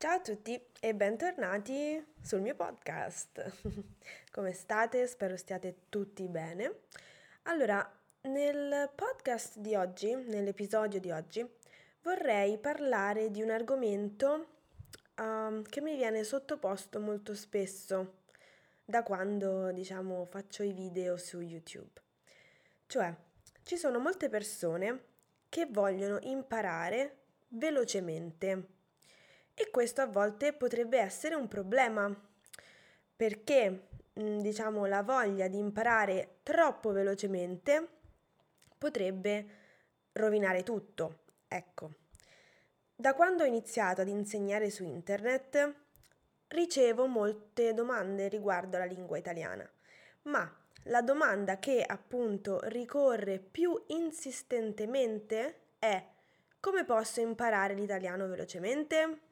Ciao a tutti e bentornati sul mio podcast. Come state? Spero stiate tutti bene. Allora, nel podcast di oggi, nell'episodio di oggi, vorrei parlare di un argomento um, che mi viene sottoposto molto spesso da quando, diciamo, faccio i video su YouTube. Cioè, ci sono molte persone che vogliono imparare velocemente e questo a volte potrebbe essere un problema perché, diciamo, la voglia di imparare troppo velocemente potrebbe rovinare tutto. Ecco, da quando ho iniziato ad insegnare su internet ricevo molte domande riguardo alla lingua italiana, ma la domanda che appunto ricorre più insistentemente è come posso imparare l'italiano velocemente?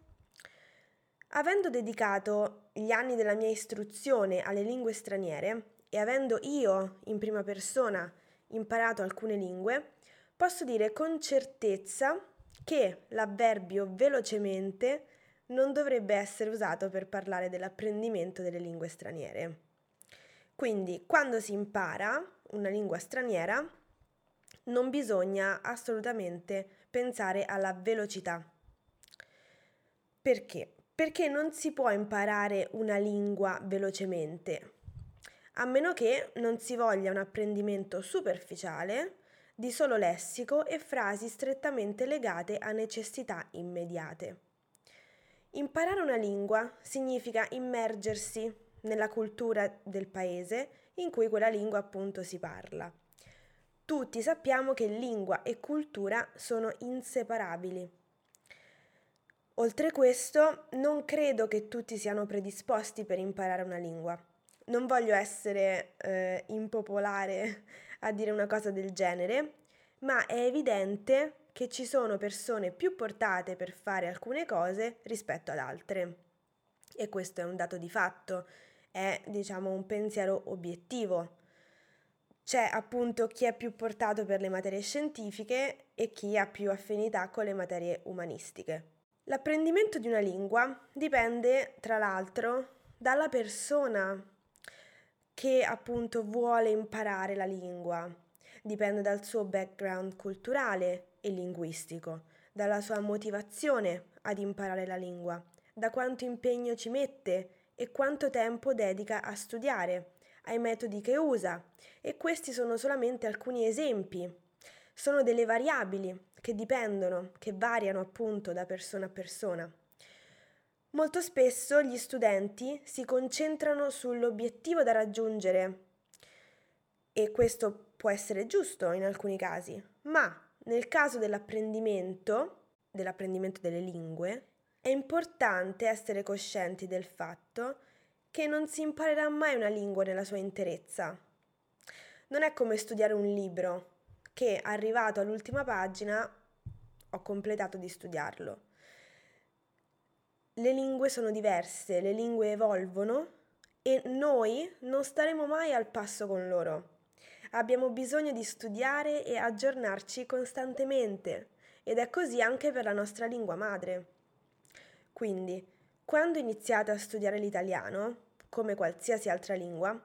Avendo dedicato gli anni della mia istruzione alle lingue straniere e avendo io in prima persona imparato alcune lingue, posso dire con certezza che l'avverbio velocemente non dovrebbe essere usato per parlare dell'apprendimento delle lingue straniere. Quindi, quando si impara una lingua straniera, non bisogna assolutamente pensare alla velocità. Perché? Perché non si può imparare una lingua velocemente, a meno che non si voglia un apprendimento superficiale di solo lessico e frasi strettamente legate a necessità immediate. Imparare una lingua significa immergersi nella cultura del paese in cui quella lingua appunto si parla. Tutti sappiamo che lingua e cultura sono inseparabili. Oltre questo, non credo che tutti siano predisposti per imparare una lingua. Non voglio essere eh, impopolare a dire una cosa del genere, ma è evidente che ci sono persone più portate per fare alcune cose rispetto ad altre. E questo è un dato di fatto, è diciamo un pensiero obiettivo. C'è appunto chi è più portato per le materie scientifiche e chi ha più affinità con le materie umanistiche. L'apprendimento di una lingua dipende, tra l'altro, dalla persona che appunto vuole imparare la lingua dipende dal suo background culturale e linguistico, dalla sua motivazione ad imparare la lingua, da quanto impegno ci mette e quanto tempo dedica a studiare, ai metodi che usa. E questi sono solamente alcuni esempi. Sono delle variabili che dipendono, che variano appunto da persona a persona. Molto spesso gli studenti si concentrano sull'obiettivo da raggiungere e questo può essere giusto in alcuni casi, ma nel caso dell'apprendimento, dell'apprendimento delle lingue, è importante essere coscienti del fatto che non si imparerà mai una lingua nella sua interezza. Non è come studiare un libro che arrivato all'ultima pagina ho completato di studiarlo. Le lingue sono diverse, le lingue evolvono e noi non staremo mai al passo con loro. Abbiamo bisogno di studiare e aggiornarci costantemente ed è così anche per la nostra lingua madre. Quindi, quando iniziate a studiare l'italiano, come qualsiasi altra lingua,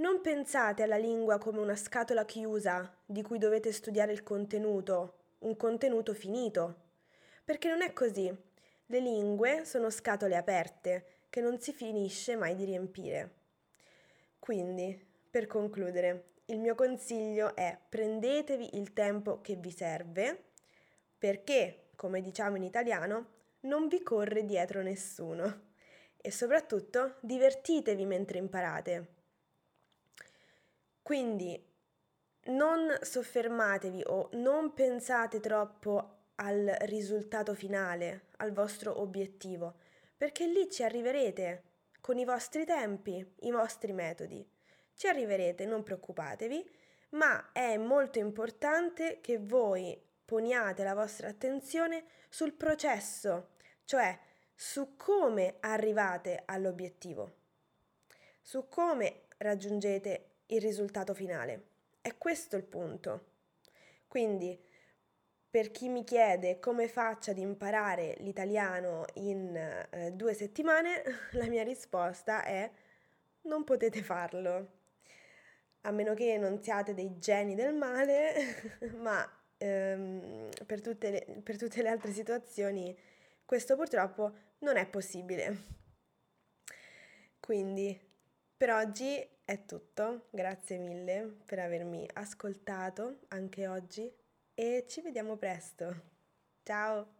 non pensate alla lingua come una scatola chiusa di cui dovete studiare il contenuto, un contenuto finito, perché non è così. Le lingue sono scatole aperte che non si finisce mai di riempire. Quindi, per concludere, il mio consiglio è prendetevi il tempo che vi serve perché, come diciamo in italiano, non vi corre dietro nessuno e soprattutto divertitevi mentre imparate. Quindi non soffermatevi o non pensate troppo al risultato finale, al vostro obiettivo, perché lì ci arriverete con i vostri tempi, i vostri metodi. Ci arriverete, non preoccupatevi, ma è molto importante che voi poniate la vostra attenzione sul processo, cioè su come arrivate all'obiettivo, su come raggiungete il risultato finale. È questo il punto. Quindi Per chi mi chiede come faccio ad imparare l'italiano in eh, due settimane, la mia risposta è non potete farlo. A meno che non siate dei geni del male, ma ehm, per, tutte le, per tutte le altre situazioni questo purtroppo non è possibile. Quindi per oggi è tutto, grazie mille per avermi ascoltato anche oggi e ci vediamo presto. Ciao!